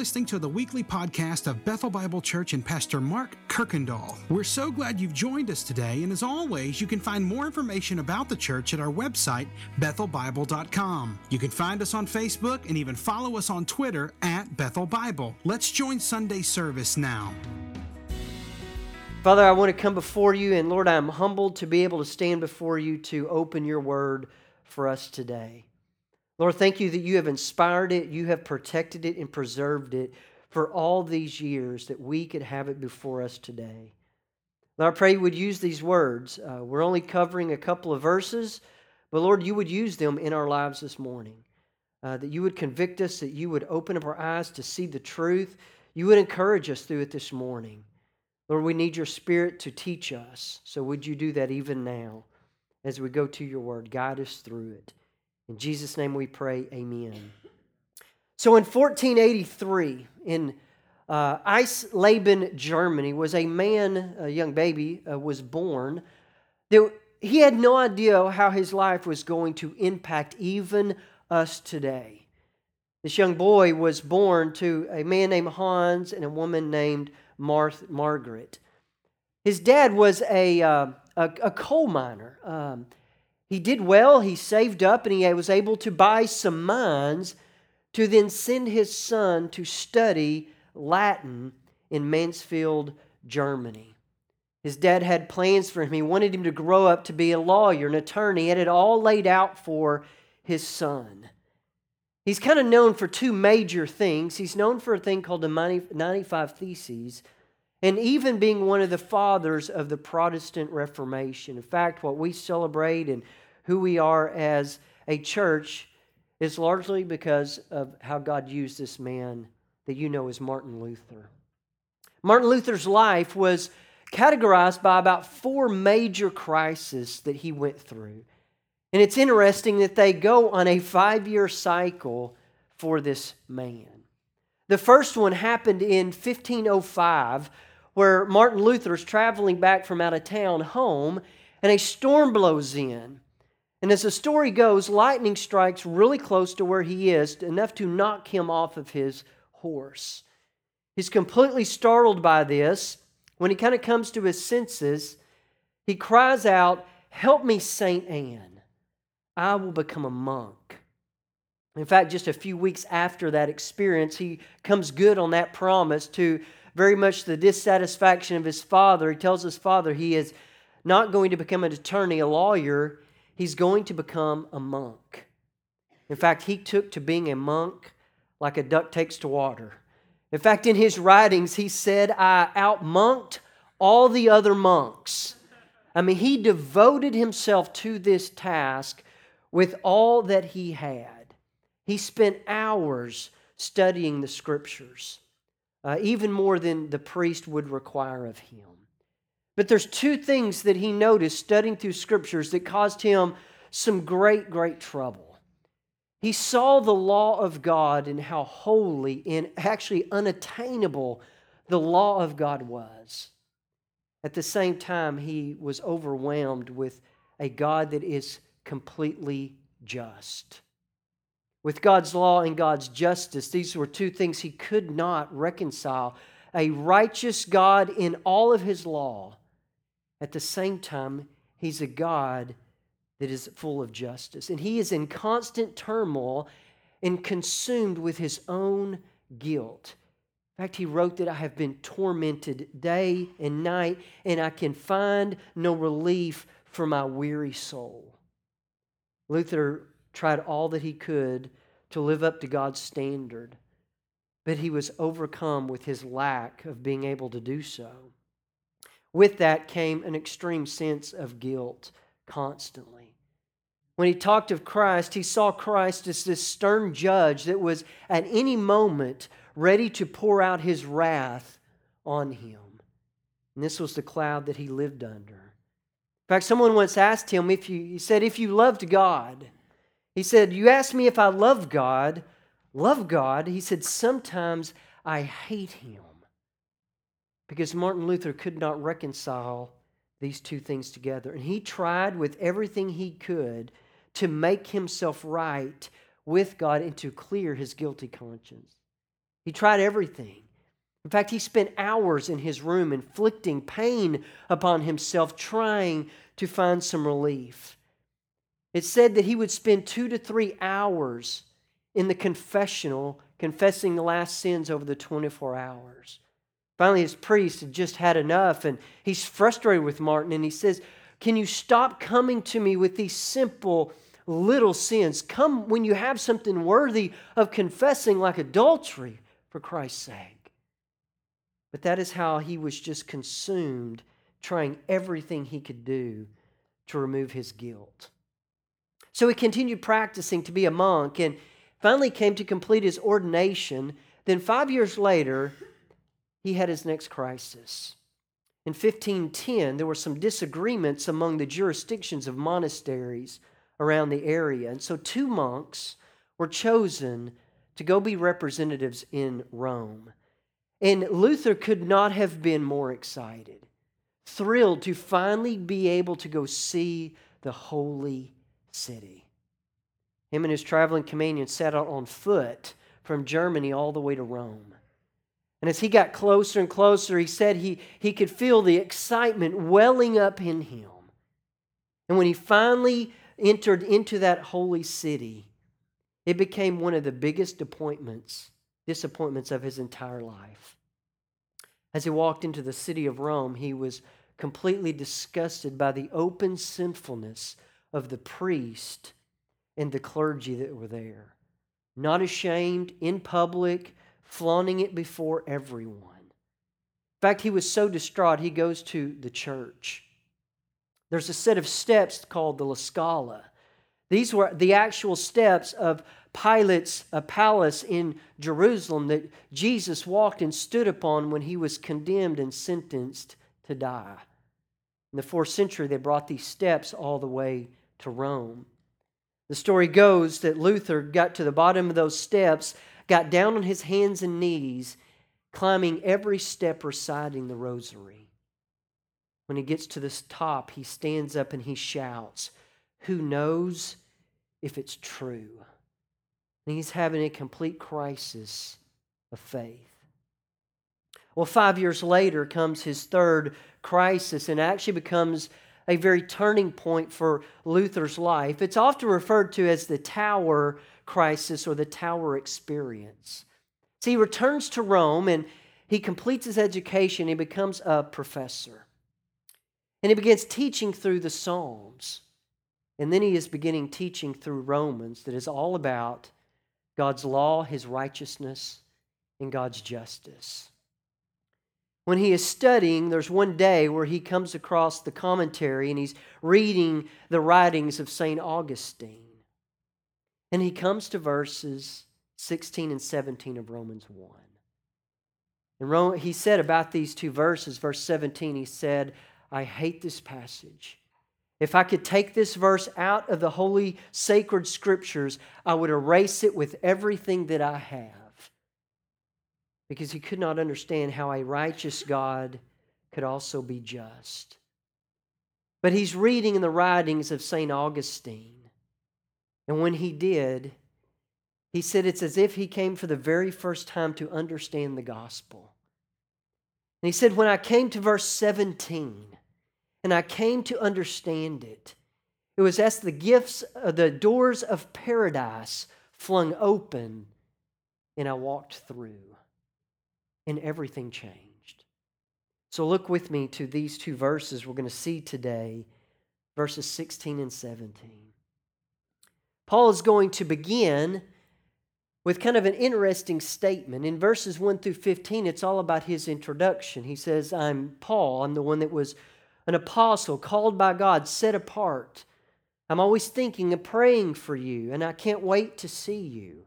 listening to the weekly podcast of Bethel Bible Church and Pastor Mark Kirkendall. We're so glad you've joined us today, and as always, you can find more information about the church at our website, bethelbible.com. You can find us on Facebook and even follow us on Twitter at Bethel Bible. Let's join Sunday service now. Father, I want to come before you, and Lord, I'm humbled to be able to stand before you to open your word for us today. Lord, thank you that you have inspired it, you have protected it, and preserved it for all these years that we could have it before us today. Lord, I pray you would use these words. Uh, we're only covering a couple of verses, but Lord, you would use them in our lives this morning. Uh, that you would convict us, that you would open up our eyes to see the truth. You would encourage us through it this morning. Lord, we need your spirit to teach us. So would you do that even now as we go to your word? Guide us through it. In Jesus' name we pray, amen. So in 1483, in uh, Eisleben, Germany, was a man, a young baby, uh, was born. There, he had no idea how his life was going to impact even us today. This young boy was born to a man named Hans and a woman named Marth, Margaret. His dad was a, uh, a, a, coal miner. Um, he did well, he saved up, and he was able to buy some mines to then send his son to study Latin in Mansfield, Germany. His dad had plans for him. He wanted him to grow up to be a lawyer, an attorney. Had it all laid out for his son. He's kind of known for two major things. He's known for a thing called the 95 Theses, and even being one of the fathers of the Protestant Reformation. In fact, what we celebrate and who we are as a church is largely because of how God used this man that you know as Martin Luther. Martin Luther's life was categorized by about four major crises that he went through. And it's interesting that they go on a five year cycle for this man. The first one happened in 1505, where Martin Luther is traveling back from out of town home, and a storm blows in. And as the story goes, lightning strikes really close to where he is, enough to knock him off of his horse. He's completely startled by this. When he kind of comes to his senses, he cries out, Help me, Saint Anne. I will become a monk. In fact, just a few weeks after that experience, he comes good on that promise to very much the dissatisfaction of his father. He tells his father he is not going to become an attorney, a lawyer he's going to become a monk. In fact, he took to being a monk like a duck takes to water. In fact, in his writings, he said, I outmonked all the other monks. I mean, he devoted himself to this task with all that he had. He spent hours studying the scriptures, uh, even more than the priest would require of him. But there's two things that he noticed studying through scriptures that caused him some great, great trouble. He saw the law of God and how holy and actually unattainable the law of God was. At the same time, he was overwhelmed with a God that is completely just. With God's law and God's justice, these were two things he could not reconcile. A righteous God in all of his law at the same time, He's a God that is full of justice. And He is in constant turmoil and consumed with His own guilt. In fact, He wrote that I have been tormented day and night, and I can find no relief for my weary soul. Luther tried all that he could to live up to God's standard, but he was overcome with his lack of being able to do so. With that came an extreme sense of guilt constantly. When he talked of Christ, he saw Christ as this stern judge that was at any moment ready to pour out his wrath on him. And this was the cloud that he lived under. In fact, someone once asked him if you, he said, if you loved God, he said, You asked me if I love God, love God. He said, Sometimes I hate him because Martin Luther could not reconcile these two things together. And he tried with everything he could to make himself right with God and to clear his guilty conscience. He tried everything. In fact, he spent hours in his room inflicting pain upon himself, trying to find some relief. It said that he would spend two to three hours in the confessional, confessing the last sins over the 24 hours. Finally, his priest had just had enough, and he's frustrated with Martin, and he says, Can you stop coming to me with these simple little sins? Come when you have something worthy of confessing, like adultery, for Christ's sake. But that is how he was just consumed, trying everything he could do to remove his guilt. So he continued practicing to be a monk and finally came to complete his ordination. Then, five years later, he had his next crisis. In 1510, there were some disagreements among the jurisdictions of monasteries around the area. And so, two monks were chosen to go be representatives in Rome. And Luther could not have been more excited, thrilled to finally be able to go see the holy city. Him and his traveling companion set out on foot from Germany all the way to Rome. And as he got closer and closer, he said he, he could feel the excitement welling up in him. And when he finally entered into that holy city, it became one of the biggest appointments, disappointments of his entire life. As he walked into the city of Rome, he was completely disgusted by the open sinfulness of the priest and the clergy that were there. Not ashamed, in public, flaunting it before everyone. In fact, he was so distraught, he goes to the church. There's a set of steps called the La Scala. These were the actual steps of Pilate's uh, palace in Jerusalem that Jesus walked and stood upon when he was condemned and sentenced to die. In the fourth century, they brought these steps all the way to Rome. The story goes that Luther got to the bottom of those steps, got down on his hands and knees, climbing every step reciting the rosary. When he gets to this top, he stands up and he shouts, Who knows if it's true? And he's having a complete crisis of faith. Well, five years later comes his third crisis and actually becomes a very turning point for Luther's life. It's often referred to as the Tower crisis or the Tower experience. See, he returns to Rome and he completes his education. He becomes a professor. And he begins teaching through the Psalms. And then he is beginning teaching through Romans that is all about God's law, his righteousness, and God's justice when he is studying, there's one day where he comes across the commentary and he's reading the writings of St. Augustine. And he comes to verses 16 and 17 of Romans 1. And he said about these two verses, verse 17, he said, I hate this passage. If I could take this verse out of the holy sacred scriptures, I would erase it with everything that I have because he could not understand how a righteous God could also be just. But he's reading in the writings of St. Augustine. And when he did, he said it's as if he came for the very first time to understand the gospel. And he said, When I came to verse 17 and I came to understand it, it was as the gifts, uh, the doors of paradise flung open, and I walked through and everything changed. So look with me to these two verses we're going to see today, verses 16 and 17. Paul is going to begin with kind of an interesting statement. In verses 1 through 15, it's all about his introduction. He says, I'm Paul, I'm the one that was an apostle, called by God, set apart. I'm always thinking and praying for you, and I can't wait to see you.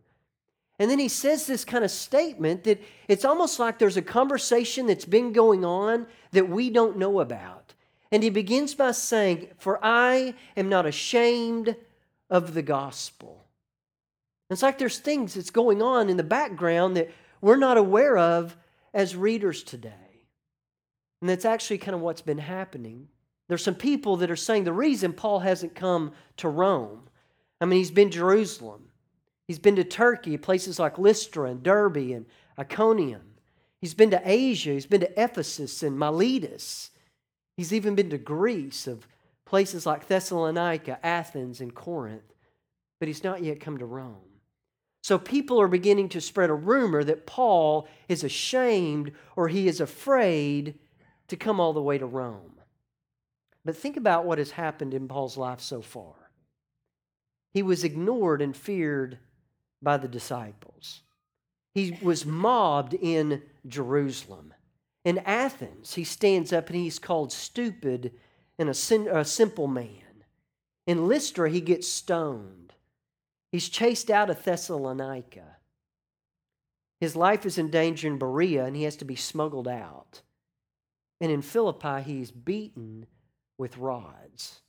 And then he says this kind of statement that it's almost like there's a conversation that's been going on that we don't know about. And he begins by saying, For I am not ashamed of the gospel. It's like there's things that's going on in the background that we're not aware of as readers today. And that's actually kind of what's been happening. There's some people that are saying the reason Paul hasn't come to Rome, I mean, he's been Jerusalem. He's been to Turkey, places like Lystra and Derbe and Iconium. He's been to Asia. He's been to Ephesus and Miletus. He's even been to Greece, of places like Thessalonica, Athens, and Corinth. But he's not yet come to Rome. So people are beginning to spread a rumor that Paul is ashamed or he is afraid to come all the way to Rome. But think about what has happened in Paul's life so far. He was ignored and feared by the disciples. He was mobbed in Jerusalem. In Athens, he stands up and he's called stupid and a, sin, a simple man. In Lystra, he gets stoned. He's chased out of Thessalonica. His life is in danger in Berea and he has to be smuggled out. And in Philippi, he's beaten with rods.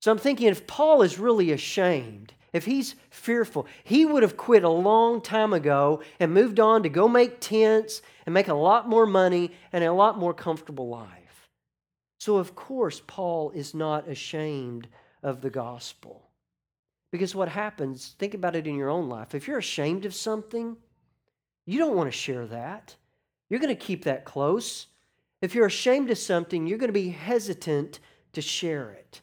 So I'm thinking if Paul is really ashamed, if he's fearful, he would have quit a long time ago and moved on to go make tents and make a lot more money and a lot more comfortable life. So, of course, Paul is not ashamed of the gospel. Because what happens, think about it in your own life. If you're ashamed of something, you don't want to share that. You're going to keep that close. If you're ashamed of something, you're going to be hesitant to share it.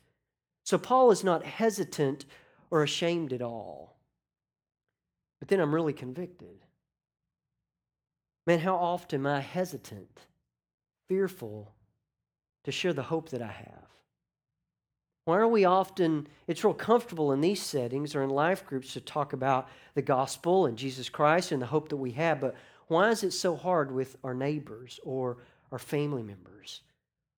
So, Paul is not hesitant or ashamed at all. But then I'm really convicted. Man, how often am I hesitant, fearful to share the hope that I have? Why are we often, it's real comfortable in these settings or in life groups to talk about the gospel and Jesus Christ and the hope that we have, but why is it so hard with our neighbors or our family members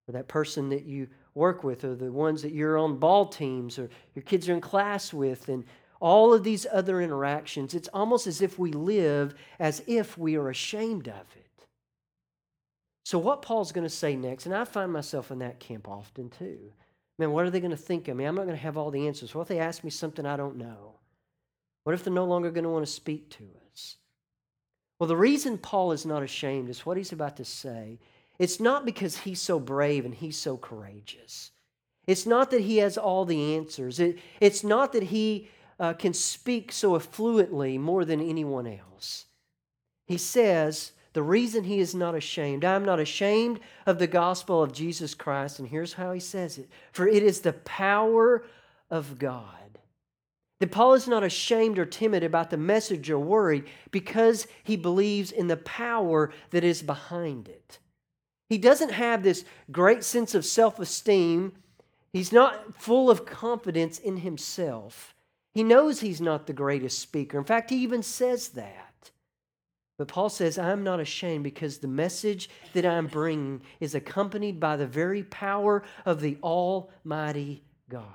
or that person that you work with or the ones that you're on ball teams or your kids are in class with and all of these other interactions, it's almost as if we live as if we are ashamed of it. So, what Paul's going to say next, and I find myself in that camp often too. Man, what are they going to think of me? I'm not going to have all the answers. What if they ask me something I don't know? What if they're no longer going to want to speak to us? Well, the reason Paul is not ashamed is what he's about to say it's not because he's so brave and he's so courageous. It's not that he has all the answers. It, it's not that he uh, can speak so fluently more than anyone else. He says, the reason he is not ashamed, I'm not ashamed of the gospel of Jesus Christ. And here's how he says it For it is the power of God. That Paul is not ashamed or timid about the message or worried because he believes in the power that is behind it. He doesn't have this great sense of self esteem. He's not full of confidence in himself. He knows he's not the greatest speaker. In fact, he even says that. But Paul says, I'm not ashamed because the message that I'm bringing is accompanied by the very power of the Almighty God.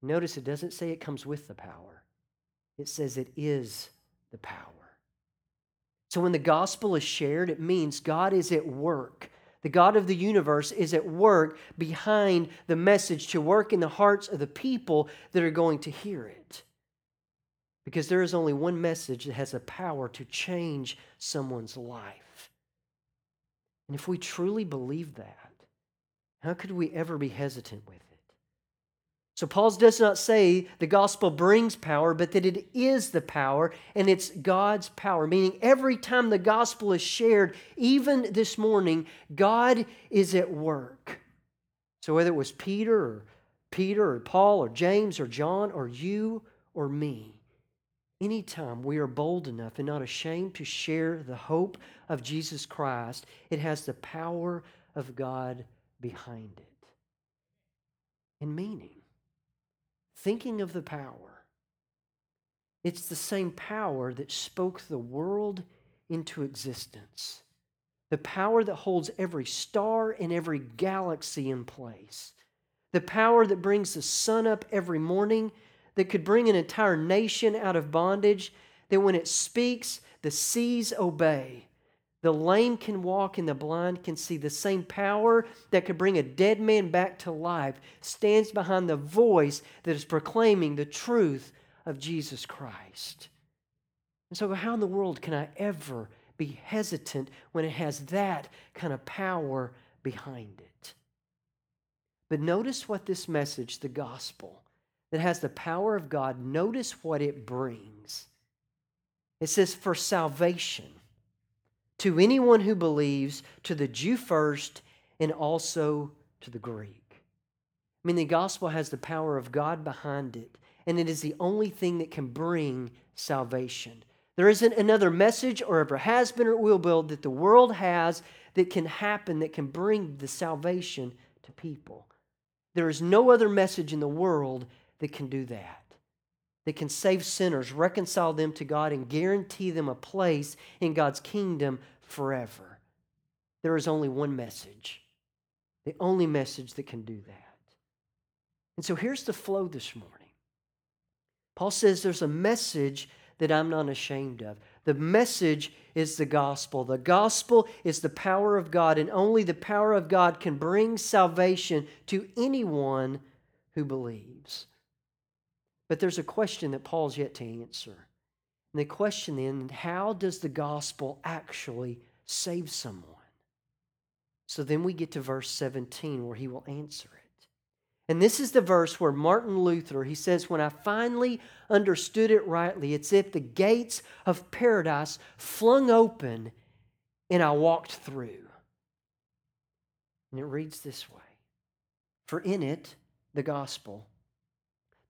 Notice it doesn't say it comes with the power, it says it is the power. So when the gospel is shared, it means God is at work. The God of the universe is at work behind the message to work in the hearts of the people that are going to hear it. Because there is only one message that has the power to change someone's life. And if we truly believe that, how could we ever be hesitant with it? So Paul does not say the gospel brings power, but that it is the power and it's God's power. Meaning every time the gospel is shared, even this morning, God is at work. So whether it was Peter or Peter or Paul or James or John or you or me, anytime we are bold enough and not ashamed to share the hope of Jesus Christ, it has the power of God behind it. In meaning thinking of the power. It's the same power that spoke the world into existence, the power that holds every star and every galaxy in place, the power that brings the sun up every morning, that could bring an entire nation out of bondage, that when it speaks, the seas obey, the lame can walk and the blind can see. The same power that could bring a dead man back to life stands behind the voice that is proclaiming the truth of Jesus Christ. And so, how in the world can I ever be hesitant when it has that kind of power behind it? But notice what this message, the gospel, that has the power of God, notice what it brings. It says, for salvation to anyone who believes, to the Jew first, and also to the Greek. I mean, the gospel has the power of God behind it, and it is the only thing that can bring salvation. There isn't another message or ever has been or will be that the world has that can happen that can bring the salvation to people. There is no other message in the world that can do that, that can save sinners, reconcile them to God, and guarantee them a place in God's kingdom forever. There is only one message, the only message that can do that. And so here's the flow this morning. Paul says there's a message that I'm not ashamed of. The message is the gospel. The gospel is the power of God, and only the power of God can bring salvation to anyone who believes. But there's a question that Paul's yet to answer. And the question then, how does the gospel actually save someone? So then we get to verse 17 where he will answer it. And this is the verse where Martin Luther, he says, When I finally understood it rightly, it's if the gates of paradise flung open and I walked through. And it reads this way For in it, the gospel,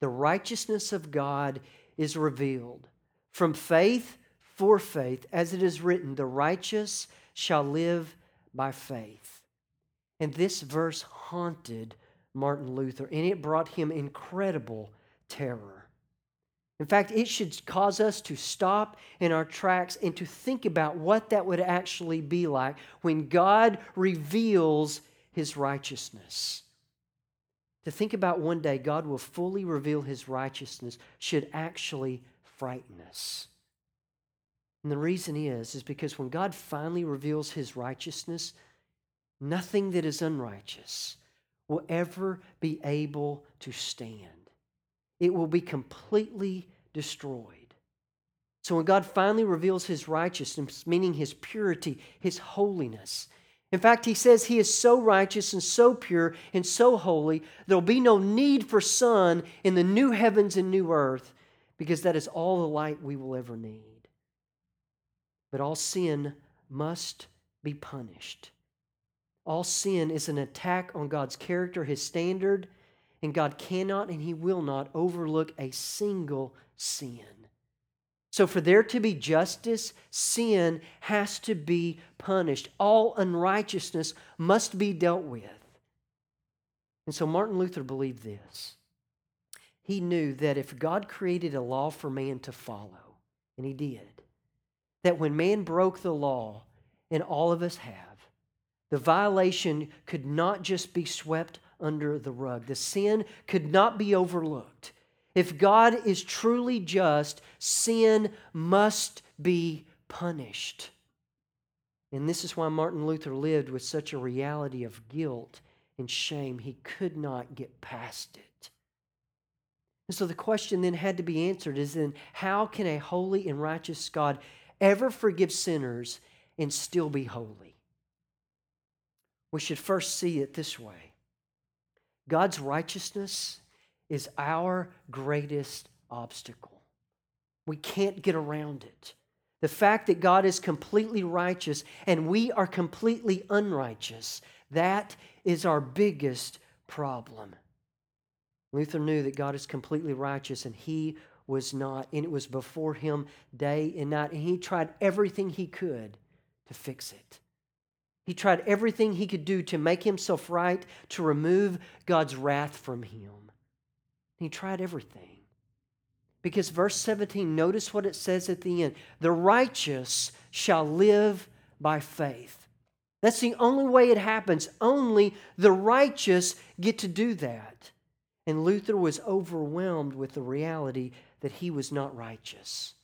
the righteousness of God is revealed from faith for faith, as it is written, the righteous shall live by faith. And this verse haunted Martin Luther, and it brought him incredible terror. In fact, it should cause us to stop in our tracks and to think about what that would actually be like when God reveals his righteousness. To think about one day God will fully reveal his righteousness should actually frighten us. And the reason is is because when God finally reveals his righteousness, nothing that is unrighteous will ever be able to stand. It will be completely destroyed. So when God finally reveals his righteousness, meaning his purity, his holiness, in fact, he says he is so righteous and so pure and so holy, there'll be no need for sun in the new heavens and new earth because that is all the light we will ever need. But all sin must be punished. All sin is an attack on God's character, His standard, and God cannot and He will not overlook a single sin. So, for there to be justice, sin has to be punished. All unrighteousness must be dealt with. And so, Martin Luther believed this. He knew that if God created a law for man to follow, and He did, that when man broke the law, and all of us have, the violation could not just be swept under the rug, the sin could not be overlooked. If God is truly just, sin must be punished. And this is why Martin Luther lived with such a reality of guilt and shame. He could not get past it. And so the question then had to be answered is then how can a holy and righteous God ever forgive sinners and still be holy? we should first see it this way God's righteousness is our greatest obstacle. We can't get around it. The fact that God is completely righteous and we are completely unrighteous, that is our biggest problem. Luther knew that God is completely righteous and he was not, and it was before him day and night, and he tried everything he could to fix it. He tried everything he could do to make himself right, to remove God's wrath from him. He tried everything. Because verse 17, notice what it says at the end the righteous shall live by faith. That's the only way it happens. Only the righteous get to do that. And Luther was overwhelmed with the reality that he was not righteous.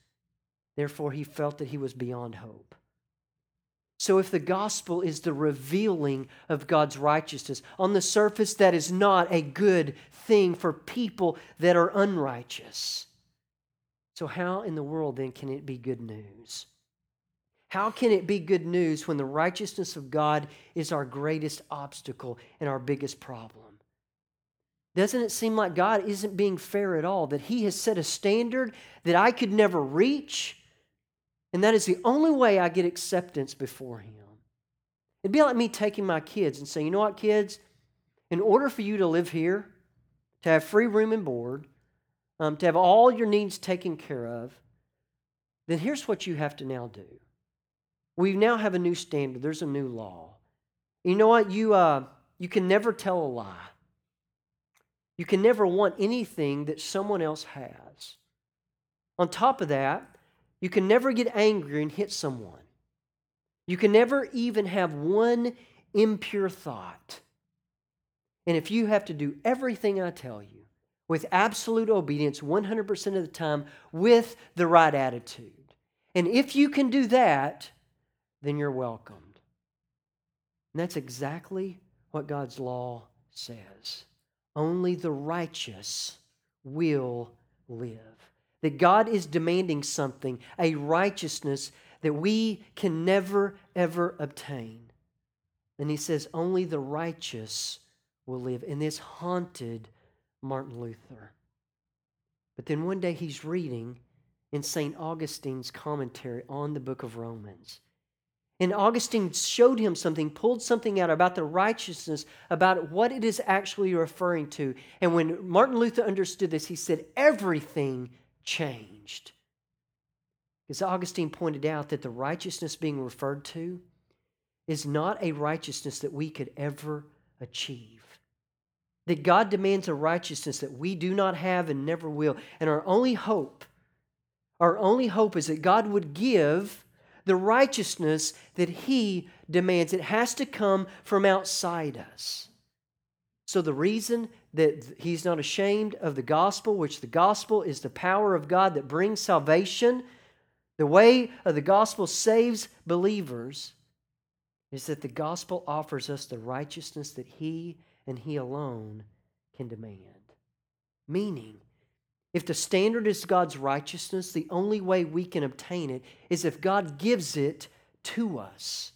Therefore, he felt that he was beyond hope. So, if the gospel is the revealing of God's righteousness, on the surface, that is not a good thing for people that are unrighteous. So, how in the world then can it be good news? How can it be good news when the righteousness of God is our greatest obstacle and our biggest problem? Doesn't it seem like God isn't being fair at all? That He has set a standard that I could never reach? And that is the only way I get acceptance before Him. It'd be like me taking my kids and saying, you know what, kids? In order for you to live here, to have free room and board, um, to have all your needs taken care of, then here's what you have to now do. We now have a new standard, there's a new law. You know what? You, uh, you can never tell a lie. You can never want anything that someone else has. On top of that, you can never get angry and hit someone. You can never even have one impure thought. And if you have to do everything I tell you with absolute obedience 100% of the time with the right attitude, and if you can do that, then you're welcomed. And that's exactly what God's law says. Only the righteous will live. That God is demanding something, a righteousness that we can never, ever obtain. And he says, only the righteous will live. And this haunted Martin Luther. But then one day he's reading in St. Augustine's commentary on the book of Romans. And Augustine showed him something, pulled something out about the righteousness, about what it is actually referring to. And when Martin Luther understood this, he said, everything changed. Because Augustine pointed out that the righteousness being referred to is not a righteousness that we could ever achieve. That God demands a righteousness that we do not have and never will. And our only hope, our only hope is that God would give the righteousness that He demands. It has to come from outside us. So the reason that He's not ashamed of the gospel, which the gospel is the power of God that brings salvation the way of the gospel saves believers is that the gospel offers us the righteousness that He and He alone can demand. Meaning, if the standard is God's righteousness, the only way we can obtain it is if God gives it to us.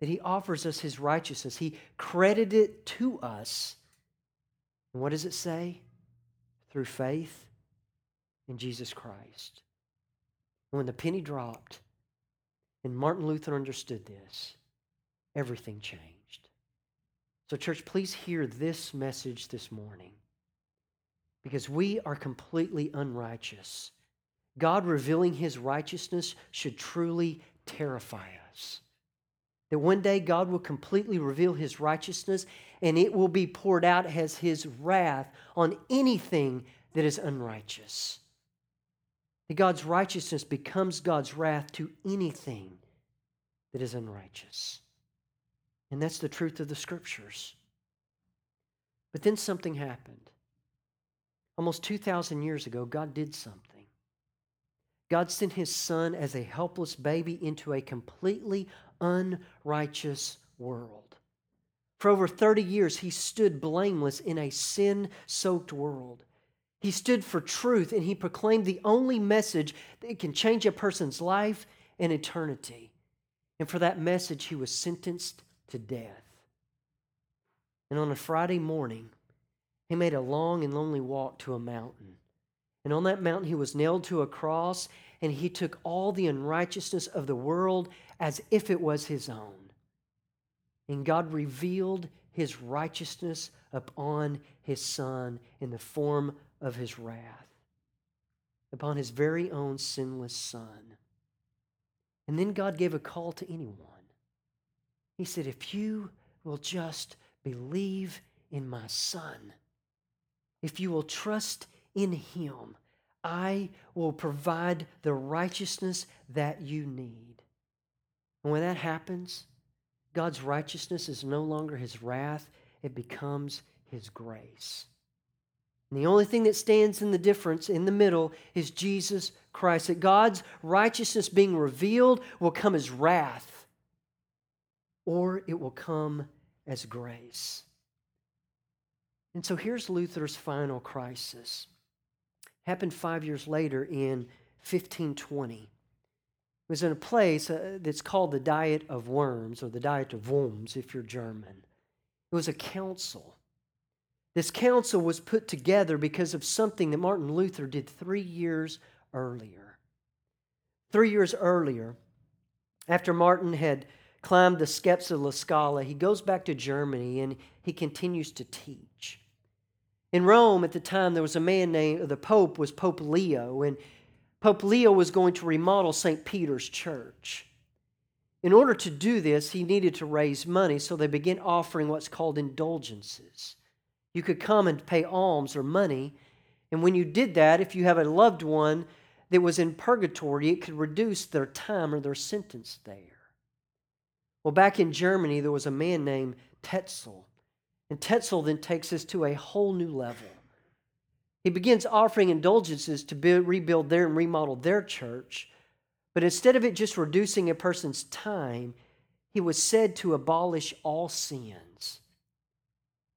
That He offers us His righteousness, He credited it to us. And what does it say? Through faith in Jesus Christ. When the penny dropped and Martin Luther understood this, everything changed. So, church, please hear this message this morning because we are completely unrighteous. God revealing his righteousness should truly terrify us. That one day God will completely reveal his righteousness and it will be poured out as his wrath on anything that is unrighteous. That God's righteousness becomes God's wrath to anything that is unrighteous. And that's the truth of the scriptures. But then something happened. Almost 2,000 years ago, God did something. God sent his son as a helpless baby into a completely unrighteous world. For over 30 years, he stood blameless in a sin soaked world. He stood for truth and he proclaimed the only message that can change a person's life and eternity. And for that message, he was sentenced to death. And on a Friday morning, he made a long and lonely walk to a mountain. And on that mountain, he was nailed to a cross, and he took all the unrighteousness of the world as if it was his own. And God revealed his righteousness upon his son in the form of his wrath upon his very own sinless son. And then God gave a call to anyone. He said, If you will just believe in my son, if you will trust in him, I will provide the righteousness that you need. And when that happens, God's righteousness is no longer his wrath, it becomes his grace. And the only thing that stands in the difference in the middle is Jesus Christ. That God's righteousness being revealed will come as wrath, or it will come as grace. And so here's Luther's final crisis. Happened five years later in 1520. Was in a place uh, that's called the Diet of Worms, or the Diet of Worms if you're German. It was a council this council was put together because of something that Martin Luther did three years earlier. Three years earlier, after Martin had climbed the steps of La Scala, he goes back to Germany and he continues to teach. In Rome at the time, there was a man named, the Pope was Pope Leo, and Pope Leo was going to remodel St. Peter's Church. In order to do this, he needed to raise money, so they began offering what's called indulgences. You could come and pay alms or money, and when you did that, if you have a loved one that was in purgatory, it could reduce their time or their sentence there. Well, back in Germany, there was a man named Tetzel. And Tetzel then takes us to a whole new level. He begins offering indulgences to build, rebuild their and remodel their church. But instead of it just reducing a person's time, he was said to abolish all sins.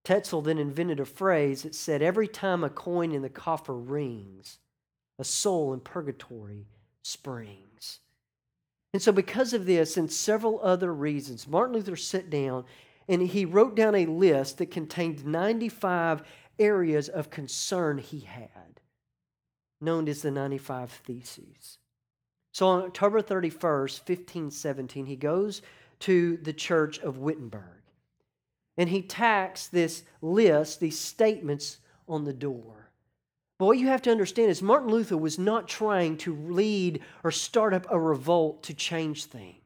Tetzel then invented a phrase that said, Every time a coin in the coffer rings, a soul in purgatory springs. And so, because of this and several other reasons, Martin Luther sat down and he wrote down a list that contained 95 areas of concern he had, known as the 95 Theses. So on October 31st, 1517, he goes to the church of Wittenberg and he tacks this list, these statements on the door. But what you have to understand is Martin Luther was not trying to lead or start up a revolt to change things.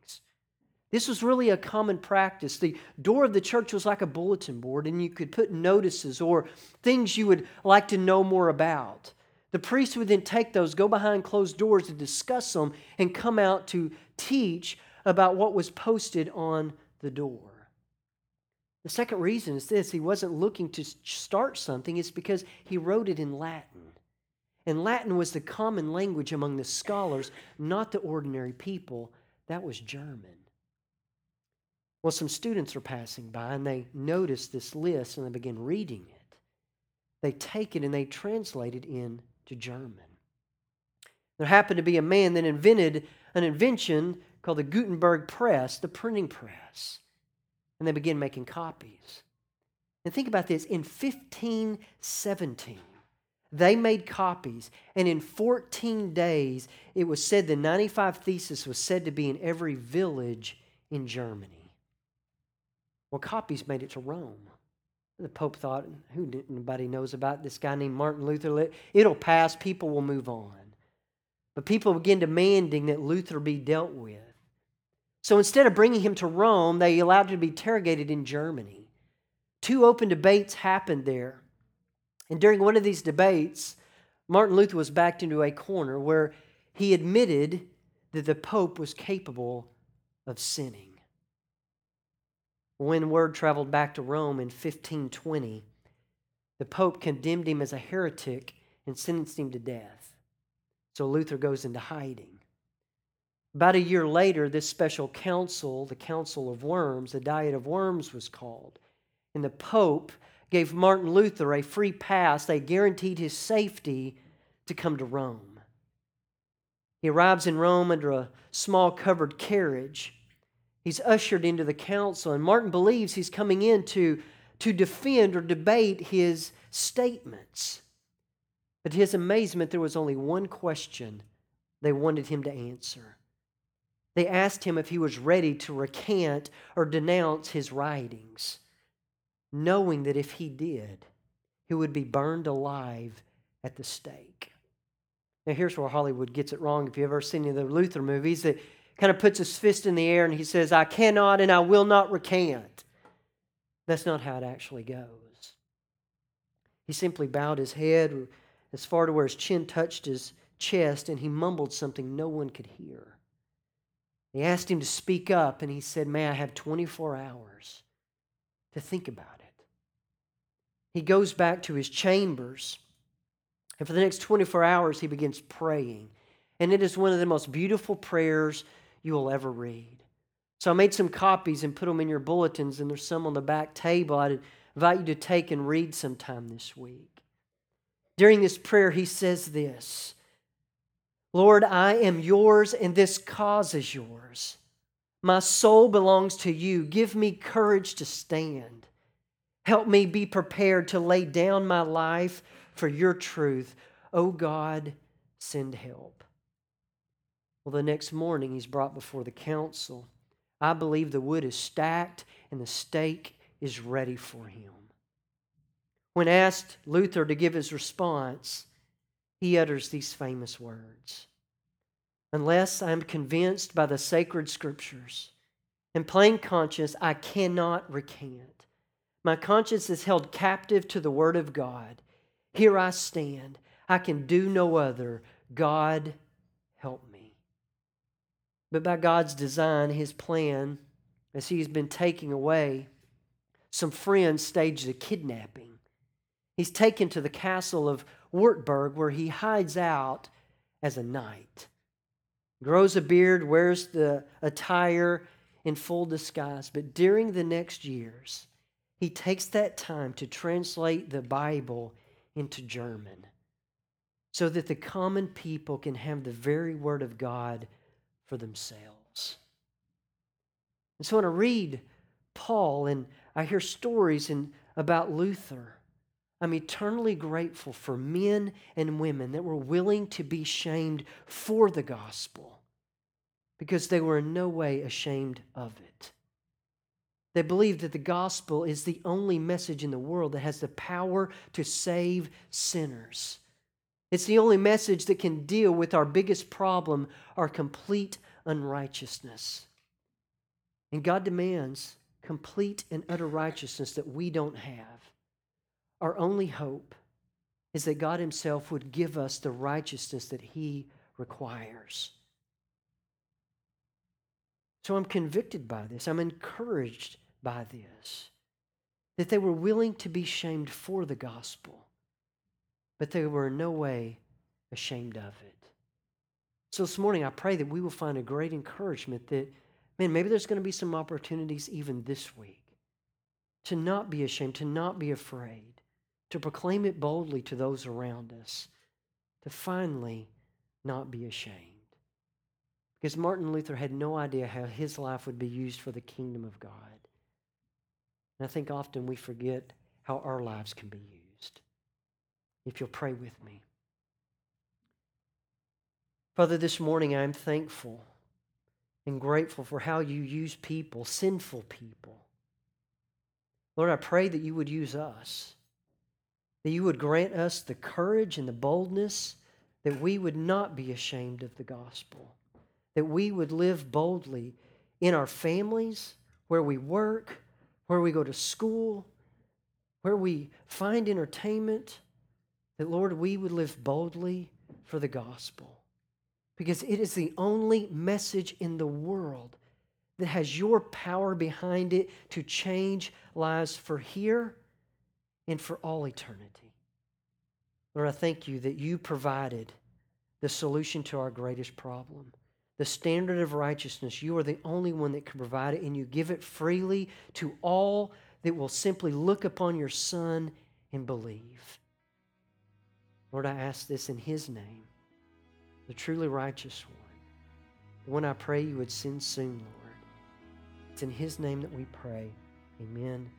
This was really a common practice. The door of the church was like a bulletin board, and you could put notices or things you would like to know more about. The priest would then take those, go behind closed doors to discuss them, and come out to teach about what was posted on the door. The second reason is this he wasn't looking to start something, it's because he wrote it in Latin. And Latin was the common language among the scholars, not the ordinary people. That was German. Well, some students are passing by and they notice this list and they begin reading it. They take it and they translate it into German. There happened to be a man that invented an invention called the Gutenberg press, the printing press. And they begin making copies. And think about this in 1517, they made copies, and in 14 days, it was said the 95 Thesis was said to be in every village in Germany. Well, copies made it to Rome. The Pope thought, who nobody knows about this guy named Martin Luther. It'll pass, people will move on. But people began demanding that Luther be dealt with. So instead of bringing him to Rome, they allowed him to be interrogated in Germany. Two open debates happened there. And during one of these debates, Martin Luther was backed into a corner where he admitted that the Pope was capable of sinning. When word traveled back to Rome in 1520, the Pope condemned him as a heretic and sentenced him to death. So Luther goes into hiding. About a year later, this special council, the Council of Worms, the Diet of Worms was called. And the Pope gave Martin Luther a free pass. They guaranteed his safety to come to Rome. He arrives in Rome under a small covered carriage. He's ushered into the council, and Martin believes he's coming in to, to defend or debate his statements. But to his amazement, there was only one question they wanted him to answer. They asked him if he was ready to recant or denounce his writings, knowing that if he did, he would be burned alive at the stake. Now, here's where Hollywood gets it wrong. If you've ever seen any of the Luther movies, that kind of puts his fist in the air and he says, I cannot and I will not recant. That's not how it actually goes. He simply bowed his head as far to where his chin touched his chest and he mumbled something no one could hear. They asked him to speak up and he said, May I have 24 hours to think about it? He goes back to his chambers and for the next 24 hours he begins praying. And it is one of the most beautiful prayers you will ever read. So I made some copies and put them in your bulletins, and there's some on the back table. I'd invite you to take and read sometime this week. During this prayer, he says this Lord, I am yours, and this cause is yours. My soul belongs to you. Give me courage to stand. Help me be prepared to lay down my life for your truth. Oh God, send help. Well, the next morning he's brought before the council. I believe the wood is stacked and the stake is ready for him. When asked Luther to give his response, he utters these famous words Unless I am convinced by the sacred scriptures, in plain conscience, I cannot recant. My conscience is held captive to the word of God. Here I stand. I can do no other. God. But by God's design, his plan, as he's been taking away, some friends staged a kidnapping. He's taken to the castle of Wartburg, where he hides out as a knight. Grows a beard, wears the attire in full disguise. But during the next years, he takes that time to translate the Bible into German so that the common people can have the very Word of God for themselves. And so when I read Paul and I hear stories in, about Luther, I'm eternally grateful for men and women that were willing to be shamed for the gospel because they were in no way ashamed of it. They believed that the gospel is the only message in the world that has the power to save sinners. It's the only message that can deal with our biggest problem, our complete unrighteousness. And God demands complete and utter righteousness that we don't have. Our only hope is that God Himself would give us the righteousness that He requires. So I'm convicted by this. I'm encouraged by this. That they were willing to be shamed for the gospel, but they were in no way ashamed of it. So this morning, I pray that we will find a great encouragement that, man, maybe there's going to be some opportunities even this week to not be ashamed, to not be afraid, to proclaim it boldly to those around us, to finally not be ashamed. Because Martin Luther had no idea how his life would be used for the kingdom of God. And I think often we forget how our lives can be used. If you'll pray with me. Father, this morning I'm thankful and grateful for how you use people, sinful people. Lord, I pray that you would use us, that you would grant us the courage and the boldness that we would not be ashamed of the gospel, that we would live boldly in our families, where we work, where we go to school, where we find entertainment, that, Lord, we would live boldly for the gospel. Because it is the only message in the world that has your power behind it to change lives for here and for all eternity. Lord, I thank you that you provided the solution to our greatest problem the standard of righteousness. You are the only one that can provide it, and you give it freely to all that will simply look upon your Son and believe. Lord, I ask this in His name, the truly righteous one. The one I pray you would send soon, Lord. It's in His name that we pray. Amen.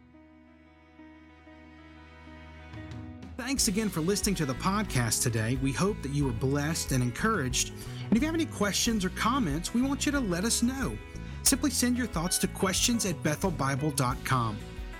Thanks again for listening to the podcast today. We hope that you were blessed and encouraged. And if you have any questions or comments, we want you to let us know. Simply send your thoughts to questions at bethelbible.com.